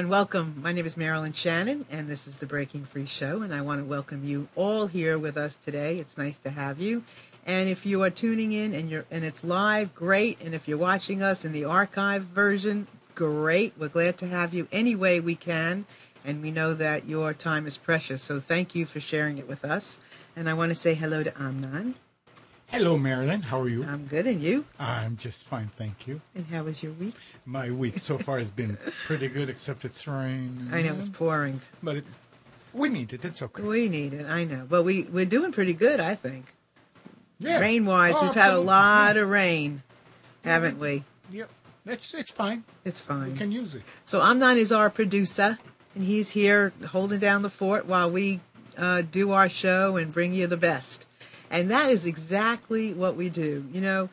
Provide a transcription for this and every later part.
Everyone. Welcome. My name is Marilyn Shannon, and this is the Breaking Free Show. And I want to welcome you all here with us today. It's nice to have you. And if you are tuning in and you're and it's live, great. And if you're watching us in the archive version, great. We're glad to have you any way we can. And we know that your time is precious. So thank you for sharing it with us. And I want to say hello to Amnon. Hello, Marilyn. How are you? I'm good, and you? I'm just fine, thank you. And how was your week? My week so far has been pretty good, except it's raining. I know it's pouring. but it's we need it. It's okay. We need it. I know, but we we're doing pretty good, I think. Yeah. Rain wise, Oh, we've had a absolutely. lot of rain, haven't we? Yep. It's it's fine. It's fine. We can use it. So Amnon is our producer, and he's here holding down the fort while we uh, do our show and bring you the best. And that is exactly what we do. You know,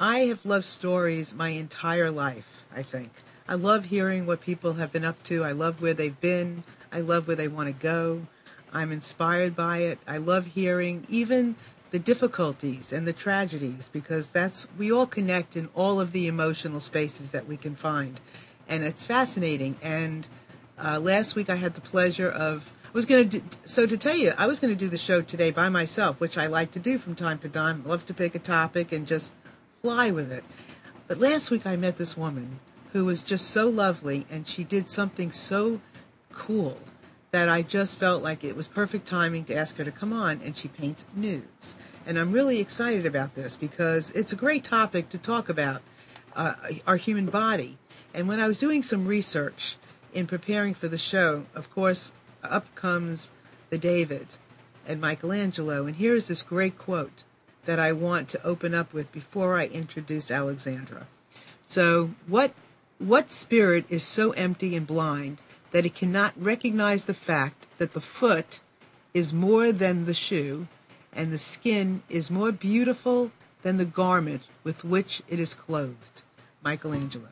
I have loved stories my entire life, I think. I love hearing what people have been up to. I love where they've been. I love where they want to go. I'm inspired by it. I love hearing even the difficulties and the tragedies because that's we all connect in all of the emotional spaces that we can find. And it's fascinating. And uh, last week I had the pleasure of I was going to so to tell you I was going to do the show today by myself, which I like to do from time to time. Love to pick a topic and just fly with it. But last week I met this woman who was just so lovely, and she did something so cool that I just felt like it was perfect timing to ask her to come on, and she paints nudes. And I'm really excited about this because it's a great topic to talk about uh, our human body. And when I was doing some research in preparing for the show, of course, up comes the David and Michelangelo. And here's this great quote that I want to open up with before I introduce Alexandra. So, what what spirit is so empty and blind that it cannot recognize the fact that the foot is more than the shoe and the skin is more beautiful than the garment with which it is clothed? Michelangelo.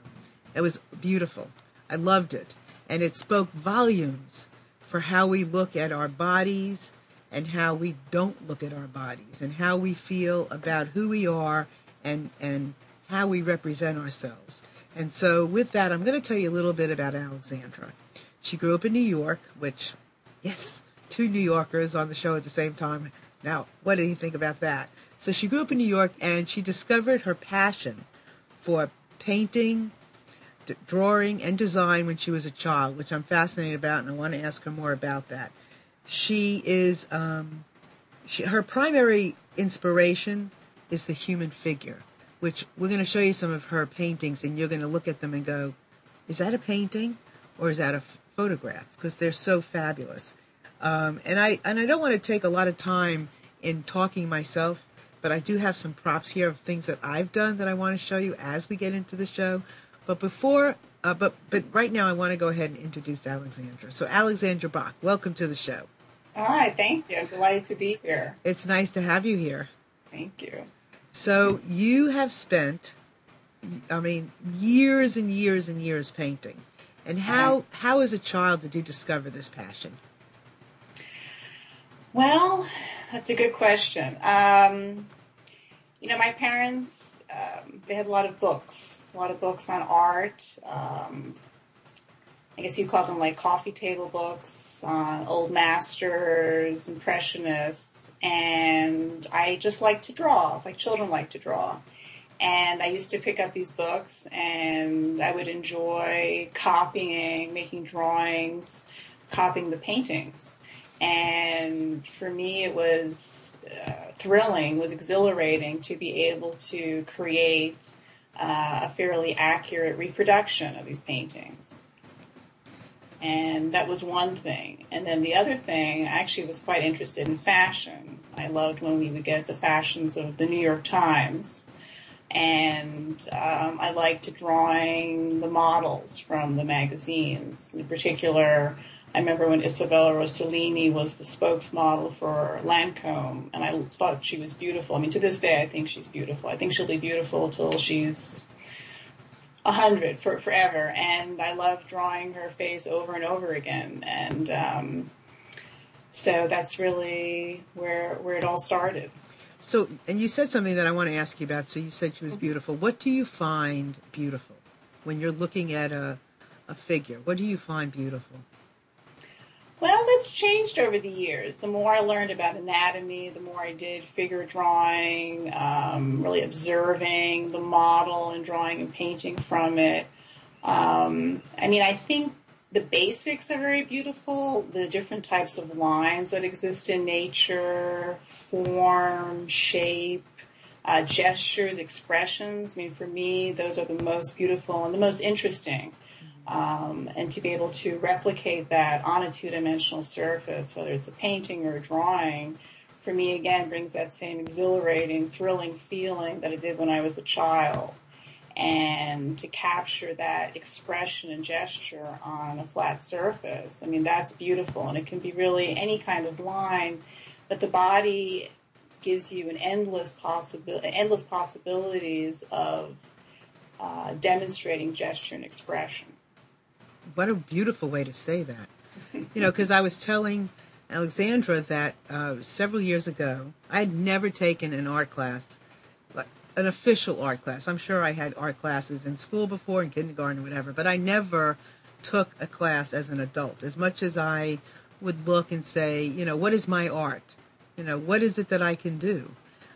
That was beautiful. I loved it. And it spoke volumes for how we look at our bodies and how we don't look at our bodies and how we feel about who we are and, and how we represent ourselves. And so, with that, I'm going to tell you a little bit about Alexandra. She grew up in New York, which, yes, two New Yorkers on the show at the same time. Now, what do you think about that? So, she grew up in New York and she discovered her passion for painting, drawing, and design when she was a child, which I'm fascinated about, and I want to ask her more about that. She is, um, she, her primary inspiration is the human figure, which we're going to show you some of her paintings, and you're going to look at them and go, is that a painting or is that a f- photograph? Because they're so fabulous. Um, and I and I don't want to take a lot of time in talking myself, but I do have some props here of things that I've done that I want to show you as we get into the show. But before, uh, but but right now, I want to go ahead and introduce Alexandra. So Alexandra Boch, welcome to the show. All right, thank you. I'm delighted to be here. It's nice to have you here. Thank you. So you have spent, I mean, years and years and years painting. And how, how as a child did you discover this passion? Well, that's a good question. Um, you know, my parents, um, they had a lot of books, a lot of books on art. Um, I guess you call them like coffee table books on old masters, impressionists, and I just like to draw, like children like to draw. And I used to pick up these books and I would enjoy copying, making drawings, copying the paintings. And for me, it was uh, thrilling, was exhilarating to be able to create uh, a fairly accurate reproduction of these paintings. And that was one thing. And then the other thing, I actually was quite interested in fashion. I loved when we would get the fashions of the New York Times. And um, I liked drawing the models from the magazines. In particular, I remember when Isabella Rossellini was the spokesmodel for Lancome, and I thought she was beautiful. I mean, to this day, I think she's beautiful. I think she'll be beautiful till she's a hundred for forever, and I love drawing her face over and over again. And um, so that's really where where it all started. So, and you said something that I want to ask you about. So you said she was beautiful. What do you find beautiful when you're looking at a a figure? What do you find beautiful? Well, that's changed over the years. The more I learned about anatomy, the more I did figure drawing, um, really observing the model and drawing and painting from it. Um, I mean, I think the basics are very beautiful. The different types of lines that exist in nature, form, shape, uh, gestures, expressions. I mean, for me, those are the most beautiful and the most interesting. Um, and to be able to replicate that on a two dimensional surface, whether it's a painting or a drawing, for me again brings that same exhilarating, thrilling feeling that it did when I was a child. And to capture that expression and gesture on a flat surface, I mean, that's beautiful. And it can be really any kind of line, but the body gives you an endless possibility, endless possibilities of uh, demonstrating gesture and expression what a beautiful way to say that. You know, because I was telling Alexandra that uh, several years ago, I had never taken an art class, like an official art class. I'm sure I had art classes in school before, in kindergarten, whatever, but I never took a class as an adult. As much as I would look and say, you know, what is my art? You know, what is it that I can do?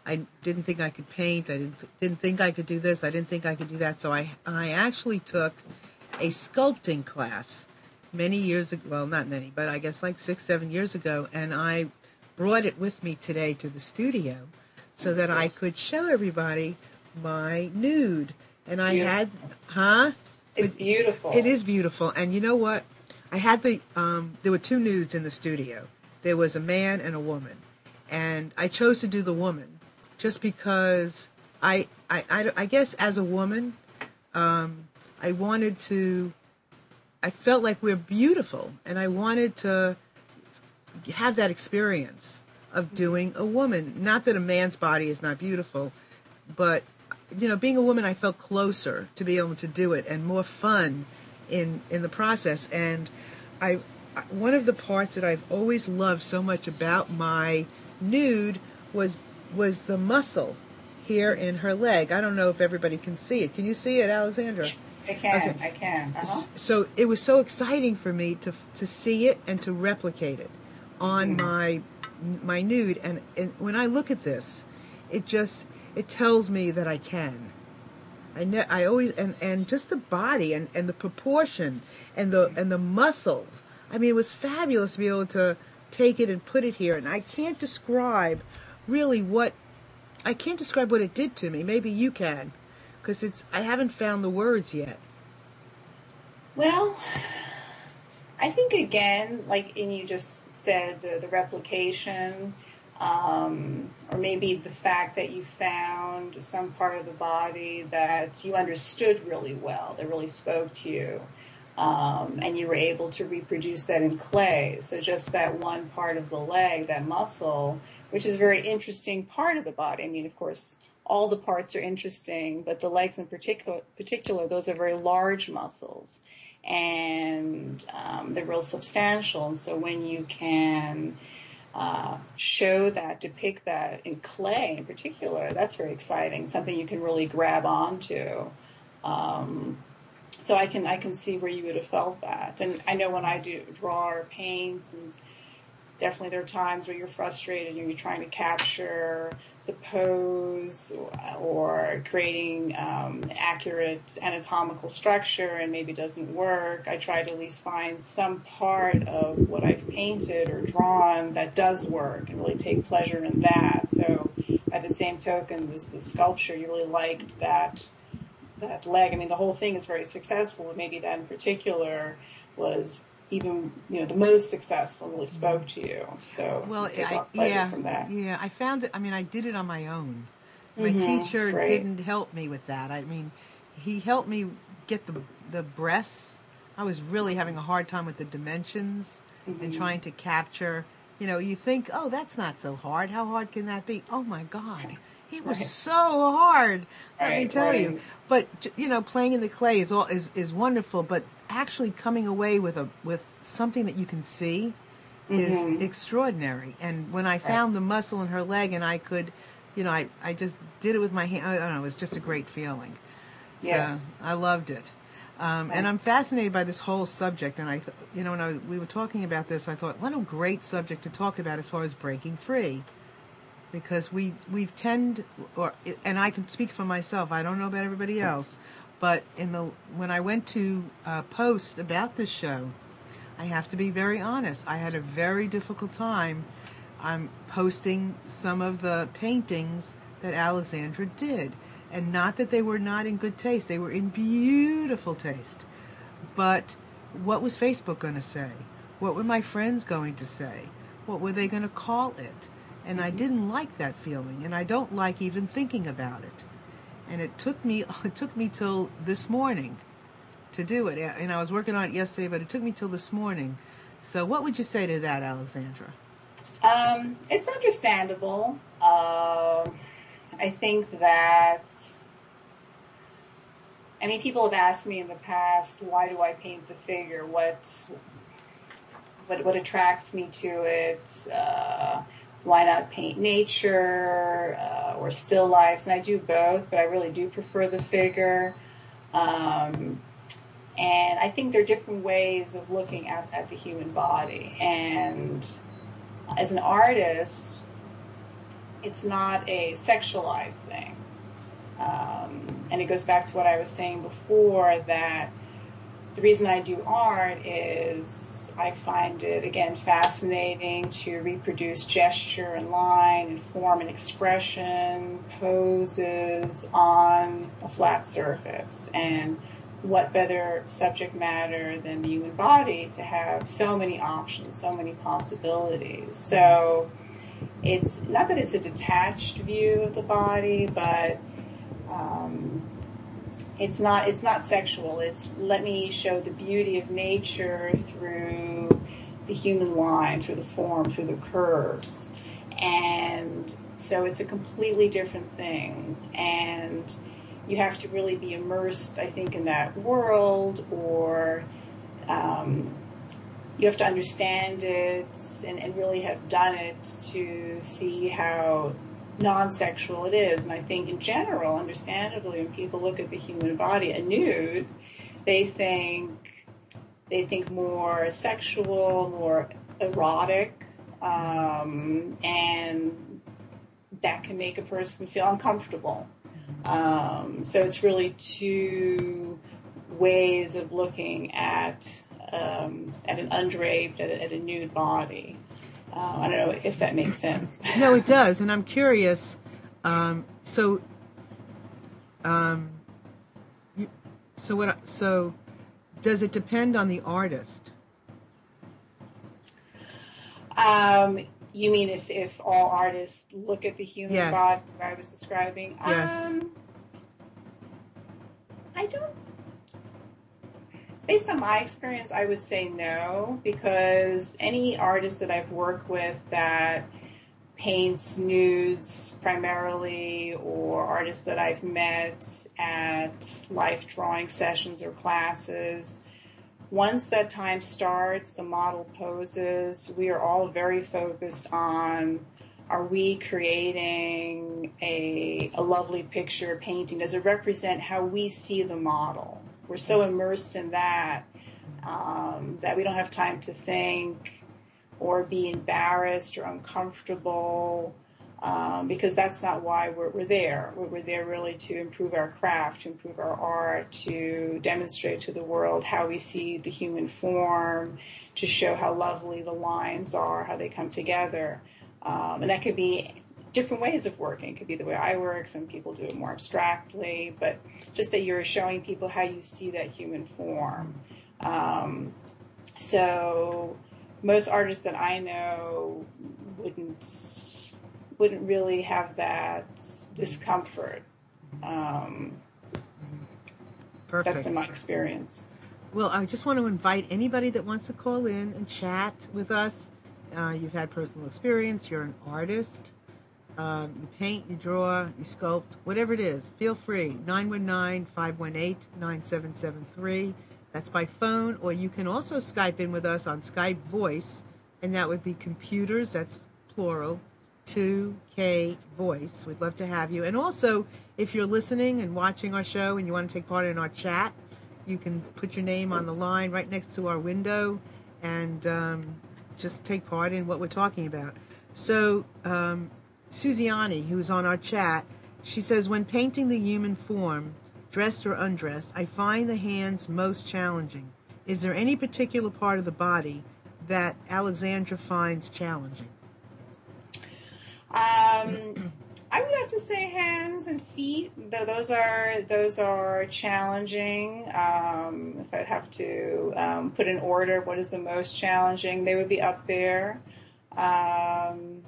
I didn't think I could paint. I didn't didn't think I could do this. I didn't think I could do that. So I I actually took a sculpting class many years ago. Well, not many, but I guess like six, seven years ago. And I brought it with me today to the studio so that I could show everybody my nude. And I beautiful. had, huh? It's beautiful. It is beautiful. And you know what? I had the, um, there were two nudes in the studio. There was a man and a woman. And I chose to do the woman just because I, I, I, I guess as a woman, um, I wanted to, I felt like we're beautiful, and I wanted to have that experience of mm-hmm. doing a woman. Not that a man's body is not beautiful, but you know, being a woman, I felt closer to be able to do it and more fun in in the process. And I, one of the parts that I've always loved so much about my nude was was the muscle here in her leg. I don't know if everybody can see it. Can you see it, Alexandra? Yes, I can. Okay. I can. Uh-huh. So it was so exciting for me to to see it and to replicate it on mm my my nude. And, and when I look at this, it just it tells me that I can. I ne- I always and and just the body and and the proportion and the and the muscles. I mean, it was fabulous to be able to take it and put it here. And I can't describe really what I can't describe what it did to me. Maybe you can, because it's I haven't found the words yet. Well, I think again, like and you just said, the the replication, um, or maybe the fact that you found some part of the body that you understood really well, that really spoke to you. Um, and you were able to reproduce that in clay. So just that one part of the leg, that muscle, which is a very interesting part of the body. I mean, of course, all the parts are interesting, but the legs in particular, particular those are very large muscles, and um, they're real substantial. And so when you can uh, show that, depict that in clay in particular, that's very exciting. Something you can really grab onto. Um, so I can I can see where you would have felt that, and I know when I do draw or paint, and definitely there are times where you're frustrated and you're trying to capture the pose or creating um, accurate anatomical structure and maybe doesn't work. I try to at least find some part of what I've painted or drawn that does work and really take pleasure in that. So, by the same token, this the sculpture you really liked that that leg. I mean, the whole thing is very successful, maybe that in particular was even you know the most successful really spoke to you. So Well, you I, lot of pleasure yeah, from that. yeah. I found it. I mean, I did it on my own. My Mhm, teacher didn't help me with that. I mean, he helped me get the the breasts. I was really having a hard time with the dimensions Mm-hmm. and trying to capture. You know, you think, oh, that's not so hard. How hard can that be? Oh my God, it was Right. so hard. Let me Right, tell you. But you know, playing in the clay is all is, is wonderful. But actually coming away with a with something that you can see is Mm-hmm. extraordinary. And when I found the muscle in her leg and I could, you know, I, I just did it with my hand. I don't know. It was just a great feeling. So Yes. I loved it. Um, and I'm fascinated by this whole subject. And I, th- you know, when I, we were talking about this, I thought, what a great subject to talk about as far as breaking free. Because we we've tend, or and I can speak for myself. I don't know about everybody else, but in the when I went to uh, post about this show, I have to be very honest. I had a very difficult time. I'm posting some of the paintings that Alexandra did. And not that they were not in good taste, they were in beautiful taste. But what was Facebook going to say? What were my friends going to say? What were they going to call it? And I didn't like that feeling, and I don't like even thinking about it. And it took me it took me till this morning to do it. And I was working on it yesterday, but it took me till this morning. So what would you say to that, Alexandra? Um, it's understandable. Um, I think that. I mean, people have asked me in the past, why do I paint the figure? What what what attracts me to it? Uh, why not paint nature uh, or still lifes? And I do both, but I really do prefer the figure. Um, and I think there are different ways of looking at, at the human body. And as an artist, it's not a sexualized thing. Um, and it goes back to what I was saying before that the reason I do art is I find it, again, fascinating to reproduce gesture and line and form and expression, poses on a flat surface. And what better subject matter than the human body to have so many options, so many possibilities. So it's not that it's a detached view of the body, but um, it's not it's not sexual. It's let me show the beauty of nature through the human line, through the form, through the curves, and so it's a completely different thing. And you have to really be immersed, I think, in that world, or um, you have to understand it and, and really have done it to see how non-sexual it is. And I think in general, understandably, when people look at the human body, a nude, they think they think more sexual, more erotic, um, and that can make a person feel uncomfortable. Um, so it's really two ways of looking at um, at an undraped, at a, at a nude body. Uh, I don't know if that makes sense. No, it does, and I'm curious. Um, so, um, you, so what? So, does it depend on the artist? Um, you mean if, if all artists look at the human Yes. body I was describing? Yes. Um, I don't. Based on my experience, I would say no because any artist that I've worked with that paints nudes primarily, or artists that I've met at life drawing sessions or classes. Once that time starts, the model poses, we are all very focused on are we creating a, a lovely picture, painting? Does it represent how we see the model? We're so immersed in that um, that we don't have time to think or be embarrassed or uncomfortable um, because that's not why we're, we're there. We're, there really to improve our craft, to improve our art, to demonstrate to the world how we see the human form, to show how lovely the lines are, how they come together. Um, and that could be different ways of working. It could be the way I work. Some people do it more abstractly, but just that you're showing people how you see that human form. Um, so most artists that I know wouldn't wouldn't really have that discomfort. Um, Perfect. That's been my experience. Well, I just want to invite anybody that wants to call in and chat with us. Uh, you've had personal experience. You're an artist. Um, you paint, you draw, you sculpt, whatever it is. Feel free. 919 518 9773. That's by phone, or you can also Skype in with us on Skype Voice, and that would be computers, that's plural, 2K Voice. We'd love to have you. And also, if you're listening and watching our show and you want to take part in our chat, you can put your name on the line right next to our window and um, just take part in what we're talking about. So, um, Suziani, who's on our chat, she says, when painting the human form, dressed or undressed, I find the hands most challenging. Is there any particular part of the body that Alexandra finds challenging? Um, I would have to say hands and feet. Though those are those are challenging. Um, if I'd have to um, put in order, what is the most challenging? They would be up there. Um,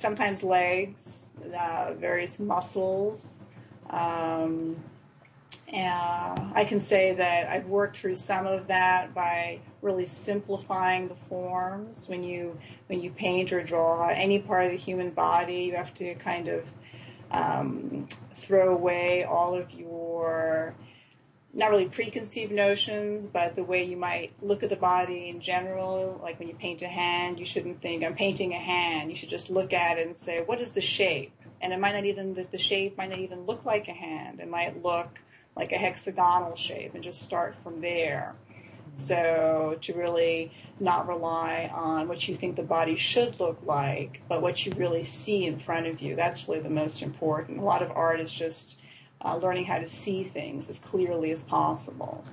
sometimes legs, uh, various muscles. Um, I can say that I've worked through some of that by really simplifying the forms. When you when you paint or draw any part of the human body, you have to kind of um, throw away all of your not really preconceived notions, but the way you might look at the body in general. Like when you paint a hand, you shouldn't think, I'm painting a hand. You should just look at it and say, what is the shape? And it might not even, the, shape might not even look like a hand. It might look like a hexagonal shape and just start from there. So to really not rely on what you think the body should look like, but what you really see in front of you. That's really the most important. A lot of art is just uh, learning how to see things as clearly as possible.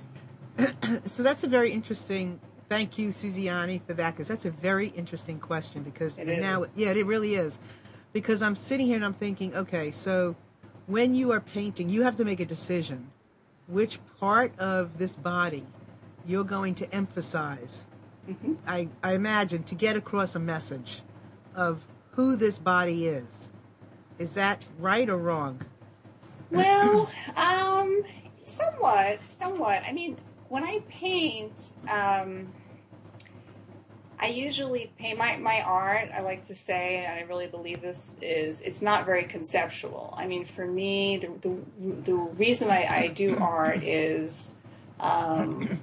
so that's a very interesting. Thank you, Suziani, for that because that's a very interesting question. Because it now, yeah, it really is. Because I'm sitting here and I'm thinking, okay, so when you are painting, you have to make a decision which part of this body you're going to emphasize. Mm-hmm. I, I imagine to get across a message of who this body is. Is that right or wrong? Well, um, somewhat, somewhat. I mean, when I paint, um, I usually paint my, my art. I like to say, and I really believe this is it's not very conceptual. I mean, for me, the the, the reason I, I do art is um,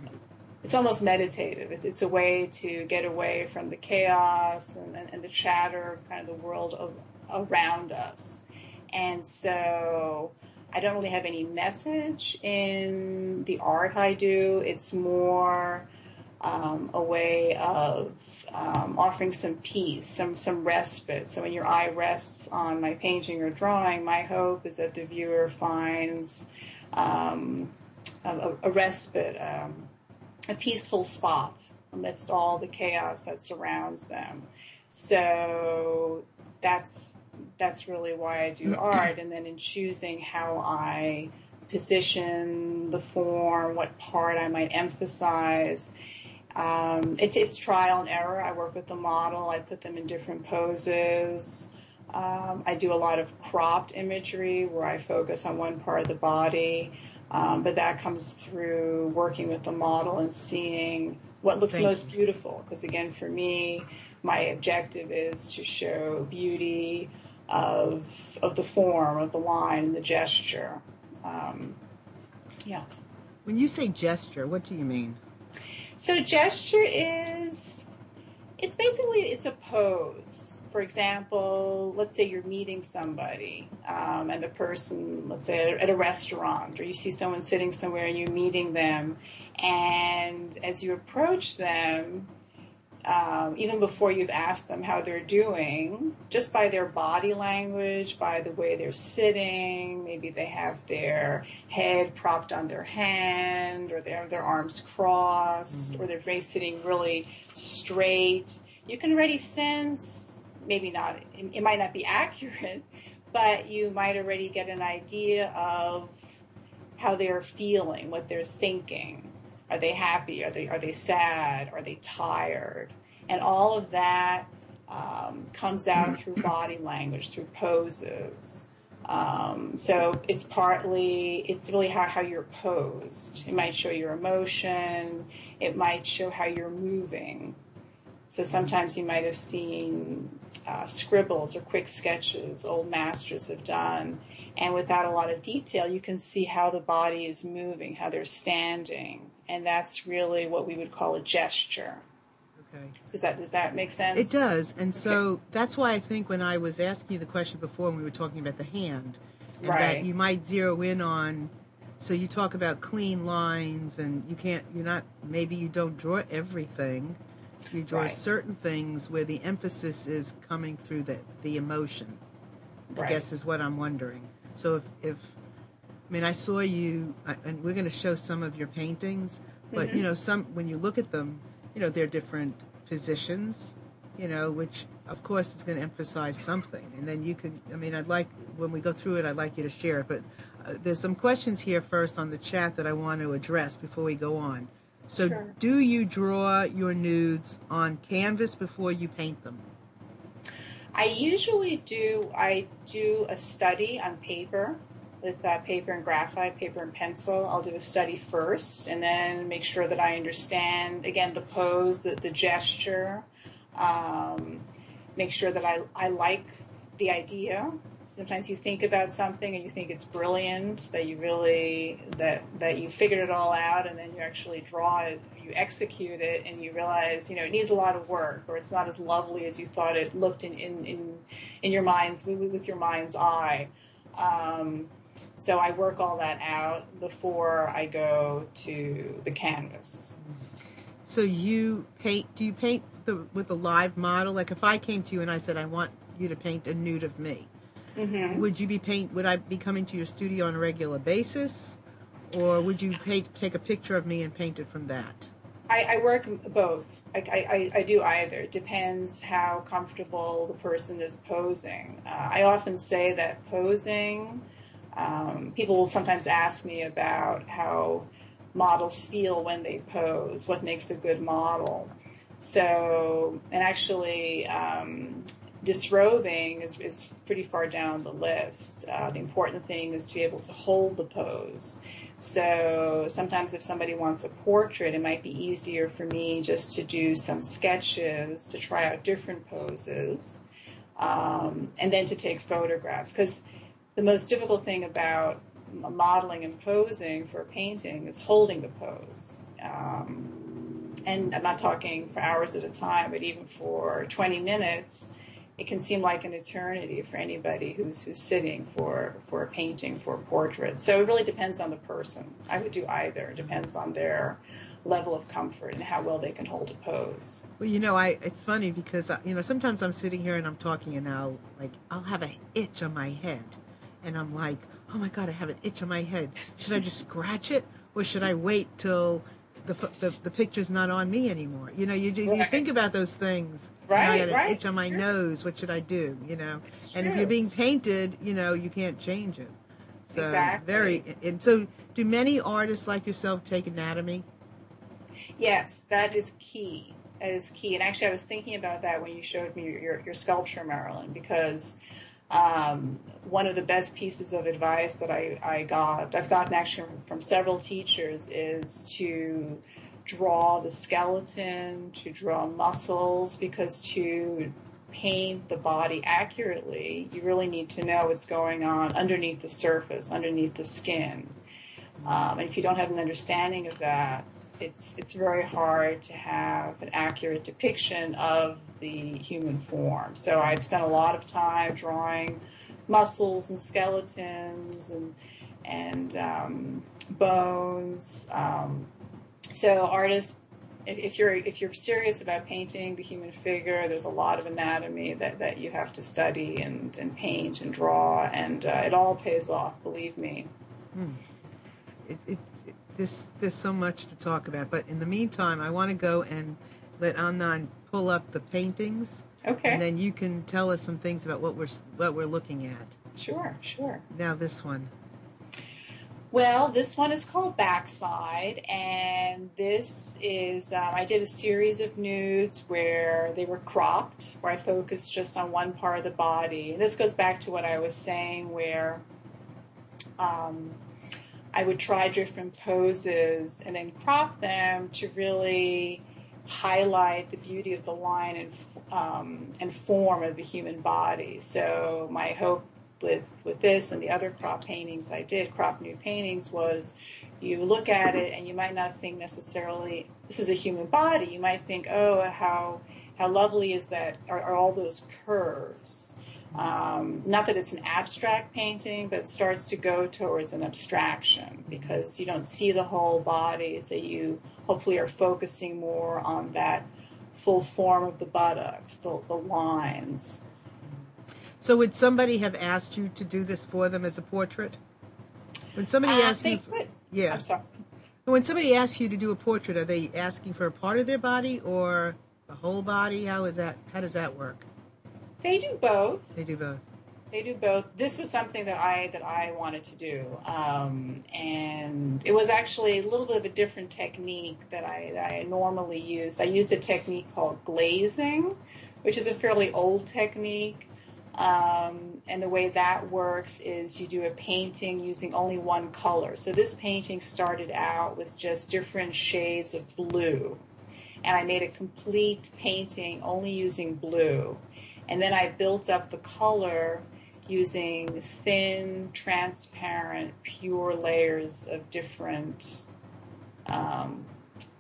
it's almost meditative. It's, it's a way to get away from the chaos and, and, and the chatter of kind of the world of, around us. And so I don't really have any message in the art I do. It's more um, a way of um, offering some peace, some some respite. So when your eye rests on my painting or drawing, my hope is that the viewer finds um, a, a, respite, um, a peaceful spot amidst all the chaos that surrounds them. So that's that's really why I do art, and then in choosing how I position the form, what part I might emphasize um, it's, it's trial and error. I work with the model. I put them in different poses. Um, I do a lot of cropped imagery where I focus on one part of the body, um, but that comes through working with the model and seeing what looks Thank most beautiful. Because again, for me, my objective is to show beauty of of the form, of the line, and the gesture. Um, yeah. When you say gesture, what do you mean? So gesture is it's basically it's a pose. For example, let's say you're meeting somebody, um, and the person, let's say at a restaurant, or you see someone sitting somewhere and you're meeting them, and as you approach them, um, even before you've asked them how they're doing, just by their body language, by the way they're sitting, maybe they have their head propped on their hand, or they have their arms crossed, mm-hmm. or they're sitting really straight. You can already sense, maybe not, it, it might not be accurate, but you might already get an idea of how they're feeling, what they're thinking. Are they happy? Are they are they sad? Are they tired? And all of that um, comes out through body language, through poses. Um, so it's partly it's really how, how you're posed. It might show your emotion. It might show how you're moving. So sometimes you might have seen uh, scribbles or quick sketches old masters have done, and without a lot of detail, you can see how the body is moving, how they're standing, and that's really what we would call a gesture. Okay. Does that does that make sense? It does, and so okay. that's why I think when I was asking you the question before, when we were talking about the hand, and right. that you might zero in on. So you talk about clean lines, and you can't. You're not. Maybe you don't draw everything. You draw right. certain things where the emphasis is coming through the the emotion. Right. I guess is what I'm wondering. So if if I mean, I saw you, and we're going to show some of your paintings, but mm-hmm. you know, some when you look at them, you know, they're different positions, you know, which of course is going to emphasize something. And then you could, I mean, I'd like when we go through it, I'd like you to share it. But uh, there's some questions here first on the chat that I want to address before we go on. So, sure. do you draw your nudes on canvas before you paint them? I usually do. I do a study on paper with uh, paper and graphite, paper and pencil. I'll do a study first and then make sure that I understand, again, the pose, the, the gesture, um, make sure that I, I like the idea. Sometimes you think about something and you think it's brilliant, that you really, that, that you figured it all out and then you actually draw it, you execute it and you realize, you know, it needs a lot of work or it's not as lovely as you thought it looked in, in, in, in your mind's, with your mind's eye. Um, so I work all that out before I go to the canvas. So you paint? Do you paint the, with a live model? Like if I came to you and I said I want you to paint a nude of me, mm-hmm. would you be paint? Would I be coming to your studio on a regular basis, or would you paint, take a picture of me and paint it from that? I, I work both. I, I, I, do either. It depends how comfortable the person is posing. Uh, I often say that posing um, people will sometimes ask me about how models feel when they pose, what makes a good model. So, and actually, um, disrobing is, is pretty far down the list. Uh, the important thing is to be able to hold the pose. So sometimes if somebody wants a portrait, it might be easier for me just to do some sketches to try out different poses um, and then to take photographs. Because the most difficult thing about modeling and posing for a painting is holding the pose. Um, and I'm not talking for hours at a time, but even for 20 minutes, it can seem like an eternity for anybody who's who's sitting for for a painting for a portrait. So it really depends on the person. I would do either. It depends on their level of comfort and how well they can hold a pose. Well, you know, I it's funny because uh, you know sometimes I'm sitting here and I'm talking and I'll like I'll have a itch on my head and I'm like, oh my god, I have an itch on my head. Should I just scratch it, or should I wait till the the, the picture's not on me anymore? You know, you you think about those things. Right, I got an right. itch on my true. nose. What should I do? You know, it's and if you're being painted, you know, you can't change it. So exactly. very and so do many artists like yourself take anatomy? Yes, that is key. That is key. And actually, I was thinking about that when you showed me your, your sculpture, Marilyn, because um, one of the best pieces of advice that I, I got, I've gotten actually from several teachers, is to draw the skeleton, to draw muscles, because to paint the body accurately, you really need to know what's going on underneath the surface, underneath the skin. Um, and if you don't have an understanding of that, it's it's very hard to have an accurate depiction of the human form. So I've spent a lot of time drawing muscles and skeletons and and um, bones. Um, so artists, if, you're if you're serious about painting the human figure, there's a lot of anatomy that, that you have to study and, and paint and draw, and uh, it all pays off. Believe me. Hmm it, it, it, this, there's so much to talk about. But in the meantime, I want to go and let Amnon pull up the paintings. Okay. And then you can tell us some things about what we're what we're looking at. Sure, sure. Now this one. Well, this one is called Backside, and this is um, I did a series of nudes where they were cropped, where I focused just on one part of the body. And this goes back to what I was saying, where um, I would try different poses and then crop them to really highlight the beauty of the line and um, and form of the human body. So my hope with with this and the other crop paintings I did, crop new paintings, was you look at it and you might not think necessarily this is a human body. You might think, oh, how how lovely is that? Are, are all those curves? Um, not that it's an abstract painting, but it starts to go towards an abstraction because you don't see the whole body, so you hopefully are focusing more on that full form of the buttocks, the, the lines. So, would somebody have asked you to do this for them as a portrait? When somebody uh, asks you, for, yeah, I'm sorry. When somebody asks you to do a portrait, are they asking for a part of their body or the whole body? How is that? How does that work? They do both. They do both. They do both. This was something that I that I wanted to do, um, and it was actually a little bit of a different technique that I that I normally used. I used a technique called glazing, which is a fairly old technique. Um, and the way that works is you do a painting using only one color. So this painting started out with just different shades of blue, and I made a complete painting only using blue. And then I built up the color using thin, transparent, pure layers of different um,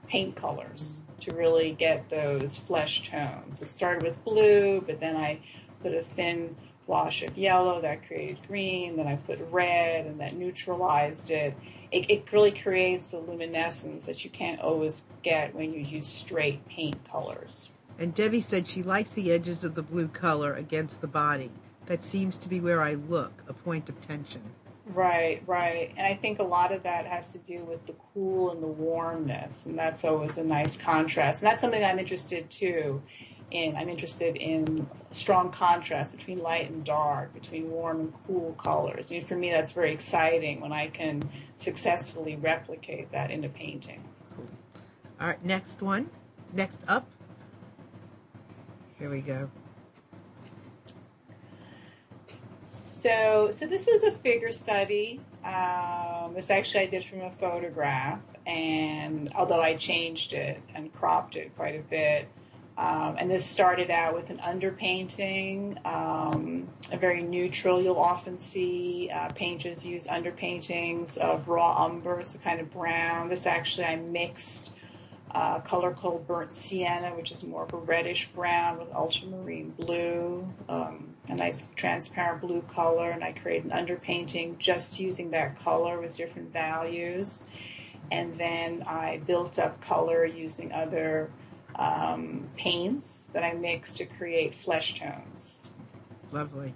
paint colors to really get those flesh tones. It started with blue, but then I put a thin wash of yellow that created green, then I put red and that neutralized it. It, it really creates a luminescence that you can't always get when you use straight paint colors. And Debbie said she likes the edges of the blue color against the body. That seems to be where I look, a point of tension. Right, right. And I think a lot of that has to do with the cool and the warmness, and that's always a nice contrast. And that's something I'm interested too in. I'm interested in strong contrast between light and dark, between warm and cool colors. I mean, for me, that's very exciting when I can successfully replicate that in a painting. All right, next one. Next up, here we go. So, so this was a figure study. Um, this actually I did from a photograph, and although I changed it and cropped it quite a bit, um, and this started out with an underpainting, um, a very neutral. You'll often see uh, painters use underpaintings of raw umber. It's a kind of brown. This actually I mixed uh, color called burnt sienna, which is more of a reddish brown with ultramarine blue, um, a nice transparent blue color, and I create an underpainting just using that color with different values. And then I built up color using other um, paints that I mix to create flesh tones. Lovely.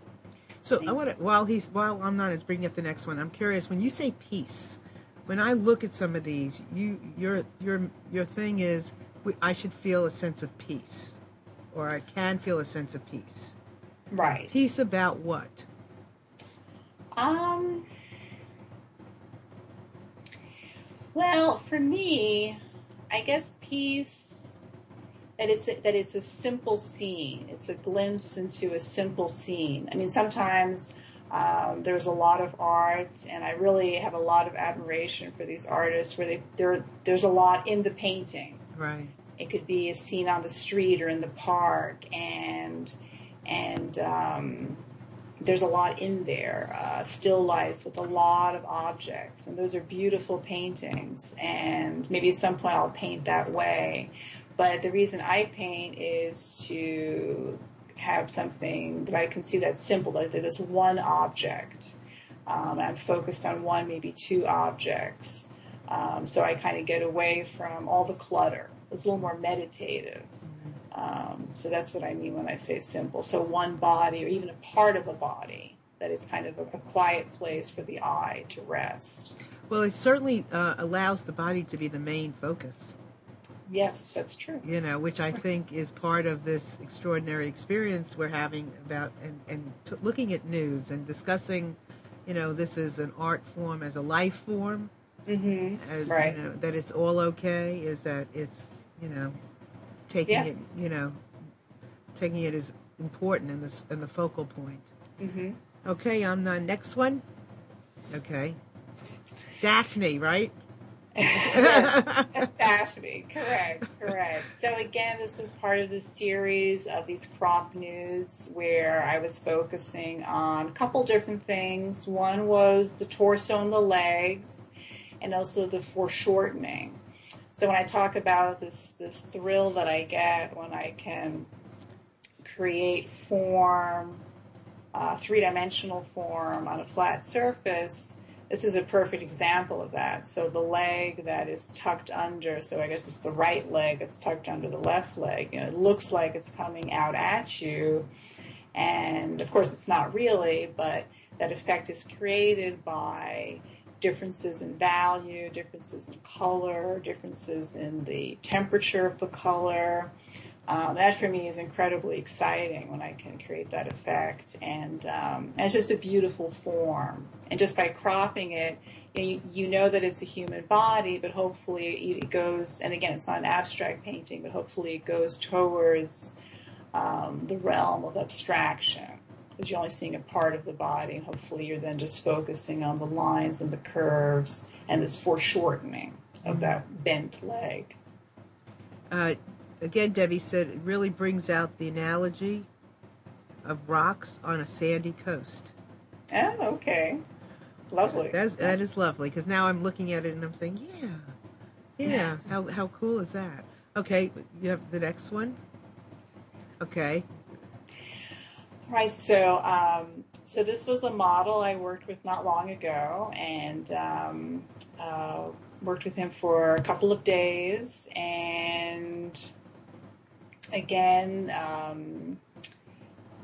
So I want to, while he's while Amnon is bringing up the next one. I'm curious when you say peace when I look at some of these, you your your your thing is I should feel a sense of peace, or I can feel a sense of peace. Right. Peace about what? Um. Well, for me, I guess peace that it's a, that it's a simple scene. It's a glimpse into a simple scene. I mean, sometimes Um, there's a lot of art, and I really have a lot of admiration for these artists. Where they there there's a lot in the painting. Right. It could be a scene on the street or in the park, and and um, there's a lot in there. Uh, still lifes with a lot of objects, and those are beautiful paintings. And maybe at some point I'll paint that way. But the reason I paint is to have something that I can see that's simple, that it is one object. Um, I'm focused on one, maybe two objects. Um, so I kind of get away from all the clutter. It's a little more meditative. Um, so that's what I mean when I say simple. So one body, or even a part of a body, that is kind of a, a quiet place for the eye to rest. Well, it certainly uh, allows the body to be the main focus. Yes, that's true. You know, which I think is part of this extraordinary experience we're having about and, and t- looking at news and discussing, you know, this is an art form as a life form, Mm-hmm. as Right. you know, that it's all okay, is that it's, you know, taking Yes. it, you know, taking it as important in this in the focal point. Mm-hmm. Okay, on the next one. Okay. Daphne, right? Yes, that's Daphne. Correct, correct. So again, this was part of the series of these crop nudes where I was focusing on a couple different things. One was the torso and the legs, and also the foreshortening. So when I talk about this this thrill that I get when I can create form, uh, three dimensional form on a flat surface, this is a perfect example of that. So the leg that is tucked under, so I guess it's the right leg that's tucked under the left leg, you know, it looks like it's coming out at you. And of course, it's not really, but that effect is created by differences in value, differences in color, differences in the temperature of the color. Um, that for me is incredibly exciting when I can create that effect, and, um, and it's just a beautiful form. And just by cropping it, you know, you, you know that it's a human body, but hopefully it goes. And again, it's not an abstract painting, but hopefully it goes towards um, the realm of abstraction because you're only seeing a part of the body, and hopefully you're then just focusing on the lines and the curves and this foreshortening of that bent leg. Uh, again, Debbie said it really brings out the analogy of rocks on a sandy coast. Oh, okay. Lovely. That's, that is lovely because now I'm looking at it and I'm saying, yeah, yeah. How how cool is that? Okay, you have the next one. Okay, All right, So, um, so this was a model I worked with not long ago, and um, uh, worked with him for a couple of days. And again, um,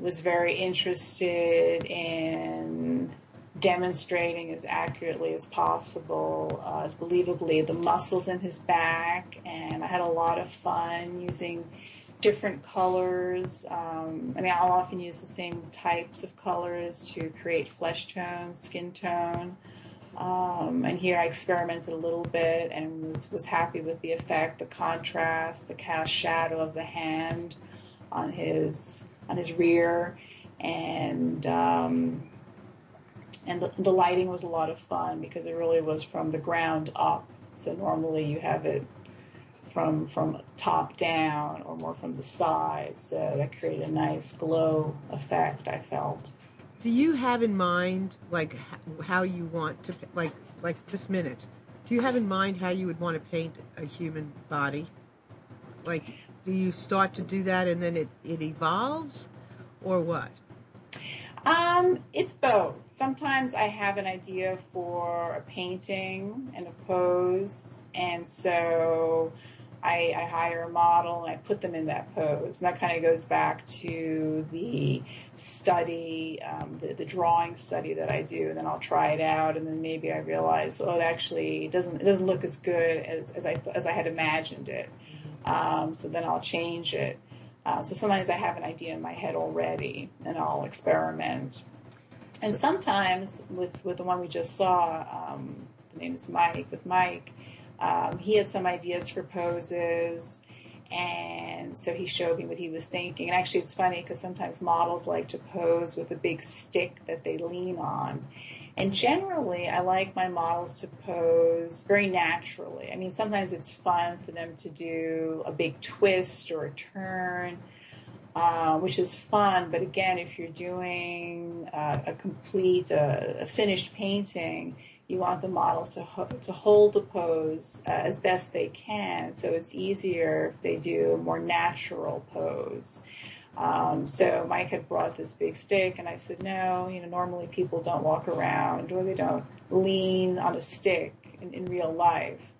was very interested in demonstrating as accurately as possible, uh, as believably, the muscles in his back. And I had a lot of fun using different colors. Um, I mean, I'll often use the same types of colors to create flesh tone, skin tone. Um, and here I experimented a little bit and was, was happy with the effect, the contrast, the cast shadow of the hand on his on his rear, and um, and the, the lighting was a lot of fun because it really was from the ground up. So normally you have it from from top down or more from the side. So that created a nice glow effect. I felt. Do you have in mind like how you want to like like this minute? Do you have in mind how you would want to paint a human body? Like, do you start to do that and then it it evolves, or what? Um, it's both. Sometimes I have an idea for a painting and a pose, and so I, I hire a model and I put them in that pose. And that kind of goes back to the study, um, the, the drawing study that I do, and then I'll try it out, and then maybe I realize, oh, it actually doesn't it doesn't look as good as, as I as I had imagined it. Um, so then I'll change it. Uh, so sometimes I have an idea in my head already, and I'll experiment. And sometimes with with the one we just saw, um, the name is Mike. With Mike, um, he had some ideas for poses, And so he showed me what he was thinking. And actually, it's funny because sometimes models like to pose with a big stick that they lean on. And generally, I like my models to pose very naturally. I mean, sometimes it's fun for them to do a big twist or a turn, uh, which is fun. But again, if you're doing uh, a complete, uh, a finished painting, you want the model to ho- to hold the pose uh, as best they can. So it's easier if they do a more natural pose. Um, so Mike had brought this big stick, and I said, no, you know, normally people don't walk around or they don't lean on a stick in, in real life.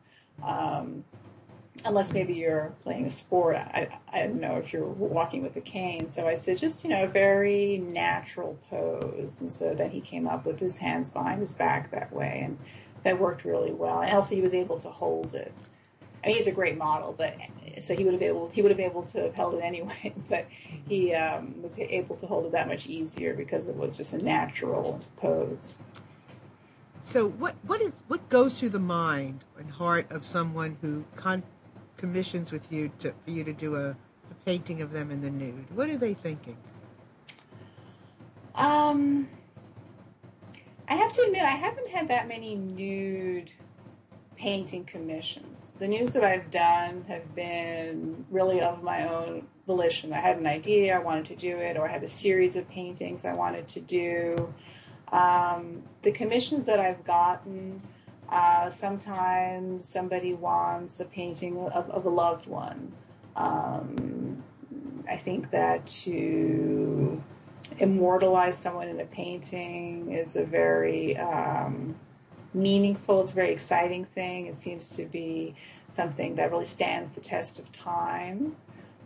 Um, unless maybe you're playing a sport. I, I don't know if you're walking with a cane. So I said, just, you know, a very natural pose. And so then he came up with his hands behind his back that way. And that worked really well. And also he was able to hold it. I mean, he's a great model, but so he would have been able he would have been able to have held it anyway. But he um, was able to hold it that much easier because it was just a natural pose. So what what is what goes through the mind and heart of someone who con- commissions with you to for you to do a, a painting of them in the nude? What are they thinking? Um, I have to admit, I haven't had that many nude painting commissions. The nudes that I've done have been really of my own volition. I had an idea, I wanted to do it, or I had a series of paintings I wanted to do. Um, the commissions that I've gotten, uh, sometimes somebody wants a painting of, of a loved one. Um, I think that to immortalize someone in a painting is a very um, meaningful, it's a very exciting thing. It seems to be something that really stands the test of time.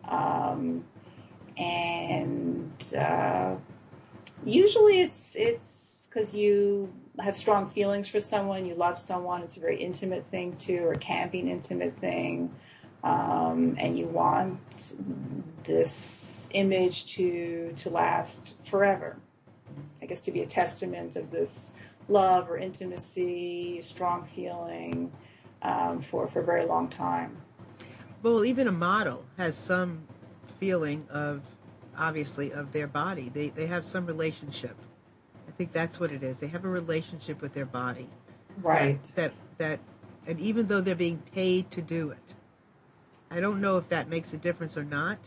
Um, and uh, usually it's it's because you have strong feelings for someone, you love someone. It's a very intimate thing too, or can be an intimate thing, um, and you want this image to to last forever. I guess to be a testament of this love or intimacy, strong feeling um, for for a very long time. Well, even a model has some feeling of obviously of their body. They they have some relationship. I think that's what it is. They have a relationship with their body. Right. That that, that and even though they're being paid to do it, I don't know if that makes a difference or not.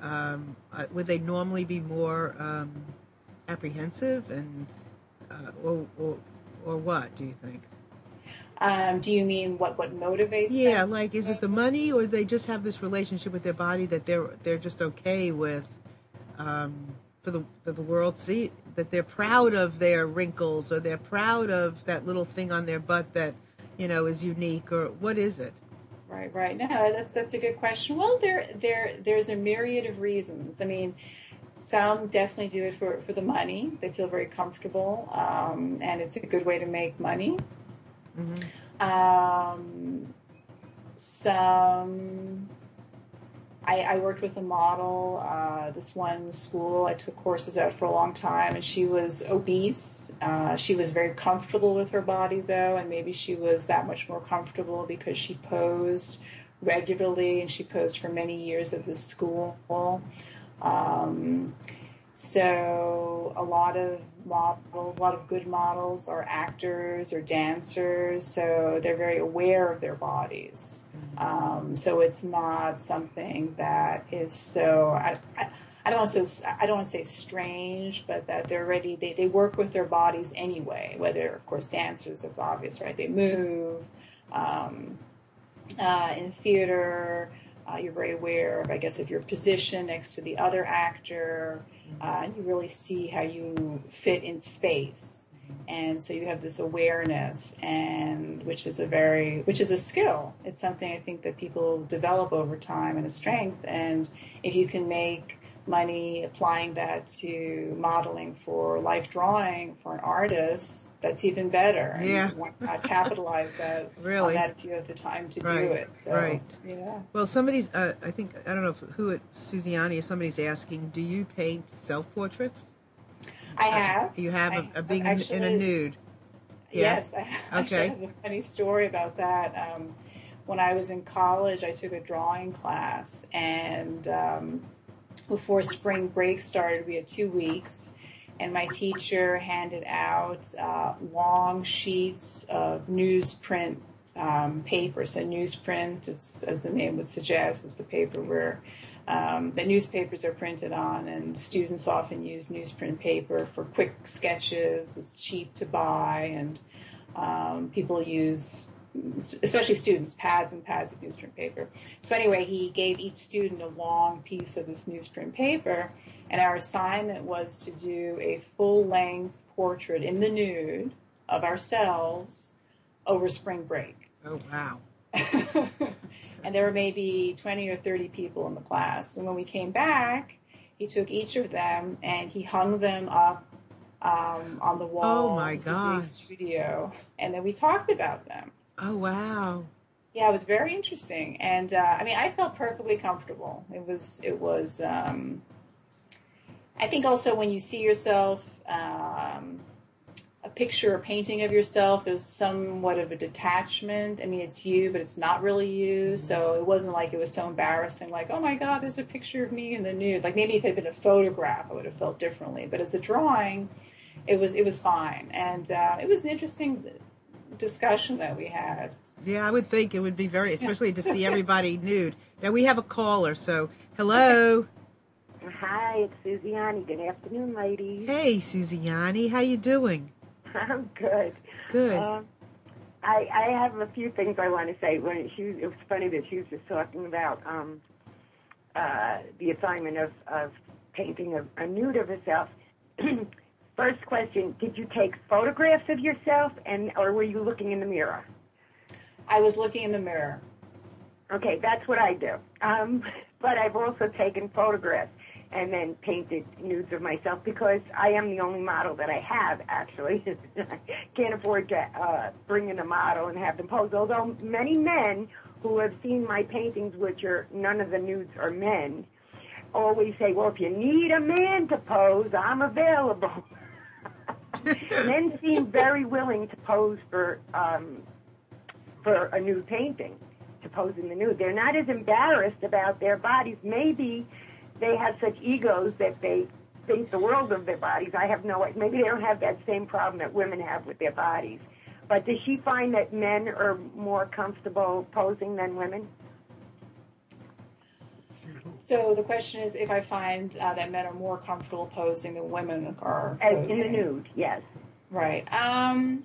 Um, uh, would they normally be more um, apprehensive and uh, or, or or what do you think? Um, do you mean what what motivates? Yeah, like is it the money or they just have this relationship with their body that they're they're just okay with um, for the for the world see that they're proud of their wrinkles or they're proud of that little thing on their butt that you know is unique or what is it? Right, right. No, that's that's a good question. Well, there there there's a myriad of reasons. I mean, some definitely do it for for the money. They feel very comfortable, um, and it's a good way to make money. Um, some, I, I worked with a model. Uh, this one school I took courses at for a long time, and she was obese. Uh, she was very comfortable with her body, though, and maybe she was that much more comfortable because she posed regularly and she posed for many years at this school. Um, so a lot of models, a lot of good models are actors or dancers, so they're very aware of their bodies. Um, so it's not something that is so. I, I, I don't want to say I don't want to say strange, but that they're ready. They they work with their bodies anyway. Whether of course dancers, that's obvious, right? They move um, uh, in theater. Uh, you're very aware of, I guess, of your position next to the other actor. Uh, you really see how you fit in space. And so you have this awareness, and which is a very, which is a skill. It's something I think that people develop over time and a strength. And if you can make money applying that to modeling for life drawing for an artist, that's even better. And Yeah. Why not capitalize that Really? on that if you have the time to Right, do it? So, right. Yeah. Well, somebody's uh, I think I don't know if, who at Susiani or somebody's asking, do you paint self portraits? I have. You have I a, a being in- in a nude. Yeah? Yes, I actually Okay. have a funny story about that. Um, when I was in college, I took a drawing class, and um, before spring break started, we had two weeks, and my teacher handed out uh, long sheets of newsprint um, paper. So newsprint, it's as the name would suggest, is the paper where um, that newspapers are printed on, and students often use newsprint paper for quick sketches. It's cheap to buy, and um, people use especially students, pads and pads of newsprint paper. So anyway, he gave each student a long piece of this newsprint paper, and our assignment was to do a full-length portrait in the nude of ourselves over spring break. Oh wow. and there were maybe 20 or 30 people in the class. And when we came back, he took each of them and he hung them up um, on the wall Oh, my of the studio. And then we talked about them. Oh wow. Yeah, it was very interesting, and uh, I mean, I felt perfectly comfortable. It was, it was. Um, I think also when you see yourself, um, a picture or painting of yourself, there's somewhat of a detachment. I mean, it's you, but it's not really you. So it wasn't like it was so embarrassing, like, oh my God, there's a picture of me in the nude. Like maybe if it had been a photograph, I would have felt differently. But as a drawing, it was it was fine, and uh, it was an interesting discussion that we had. Yeah, I would think it would be very, especially to see everybody nude. Now we have a caller, so hello. Hi, it's Susiani. Good afternoon, ladies. Hey, Susiani, how you doing? I'm good. Good. Uh, I I have a few things I want to say. When she, it was funny that she was just talking about um, uh, the assignment of of painting a, a nude of herself. First question: Did you take photographs of yourself, and or were you looking in the mirror? I was looking in the mirror. Okay, that's what I do. Um, but I've also taken photographs and then painted nudes of myself because I am the only model that I have, actually. I Can't afford to uh, bring in a model and have them pose. Although many men who have seen my paintings, which are none of the nudes are men, always say, well, if you need a man to pose, I'm available. men seem very willing to pose for um, for a nude painting, to pose in the nude. They're not as embarrassed about their bodies. Maybe they have such egos that they think the world of their bodies. I have no idea. maybe they don't have that same problem that women have with their bodies. But does she find that men are more comfortable posing than women? So the question is if I find uh, that men are more comfortable posing than women are As posing. in the nude, yes. Right. Um,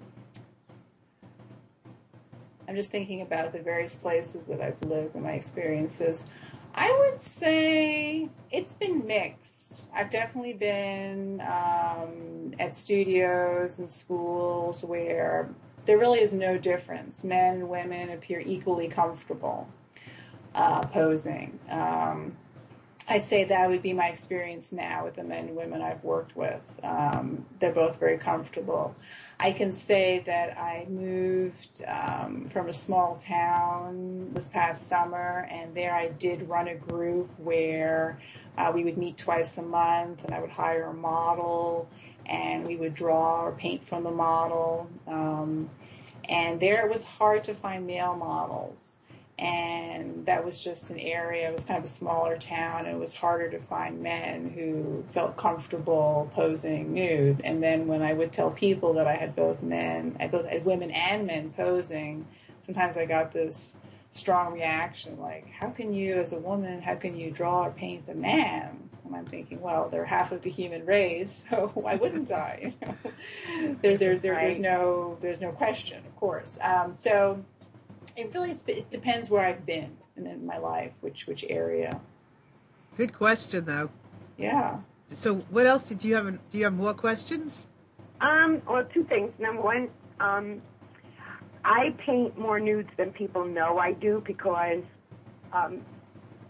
I'm just thinking about the various places that I've lived and my experiences. I would say it's been mixed. I've definitely been um, at studios and schools where there really is no difference. Men and women appear equally comfortable uh, posing. Um, I say that would be my experience now with the men and women I've worked with. Um, they're both very comfortable. I can say that I moved um, from a small town this past summer, and there I did run a group where uh, we would meet twice a month, and I would hire a model, and we would draw or paint from the model. Um, and there it was hard to find male models and that was just an area it was kind of a smaller town and it was harder to find men who felt comfortable posing nude. And then when i would tell people that i had both men i both had women and men posing sometimes i got this strong reaction like how can you as a woman how can you draw or paint a man? And i'm thinking well they're half of the human race so why wouldn't i? You know there, there, there, there's no there's no question of course. Um, so it really is- it depends where I've been and in my life, which which area. Good question, though. Yeah. So, what else did you have? Do you have more questions? Um, well, two things. Number one, um, I paint more nudes than people know I do because um,